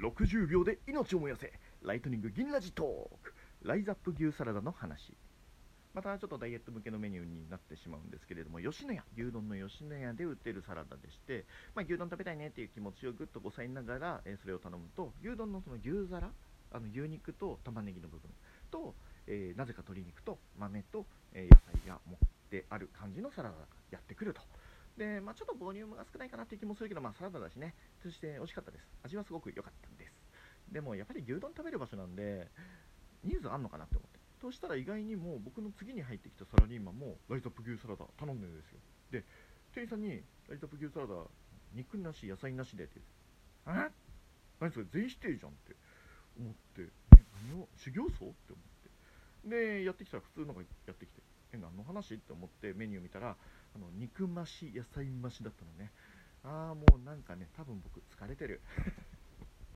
60秒で命を燃やせ。ライトニング銀ラジトーク。ライザップ牛サラダの話。またちょっとダイエット向けのメニューになってしまうんですけれども吉野家。牛丼の吉野家で売ってるサラダでして、まあ、牛丼食べたいねっていう気持ちをぐっと抑えながら、えーそれを頼むと牛丼のその牛皿あの牛肉と玉ねぎの部分と、えーなぜか鶏肉と豆と、えー野菜が持ってある感じのサラダがやってくると。で、まあ、ちょっとボリュームが少ないかなっていう気もするけど、まあ、サラダだしねそして美味しかったです。味はすごく良かったんです。でもやっぱり牛丼食べる場所なんで人数あんのかなって思って。そしたら意外にも僕の次に入ってきたサラリーマンもライトアップ牛サラダ頼んでるんですよ。で店員さんにライトアップ牛サラダ肉なし野菜なしでって言ってえ？何それ全否定じゃんって。思って何を？修行僧？って思って。でやってきたら普通のがやってきてえ何の話って思ってメニュー見たらあの肉増し野菜増しだったのね。ああもうなんかね多分僕疲れてる。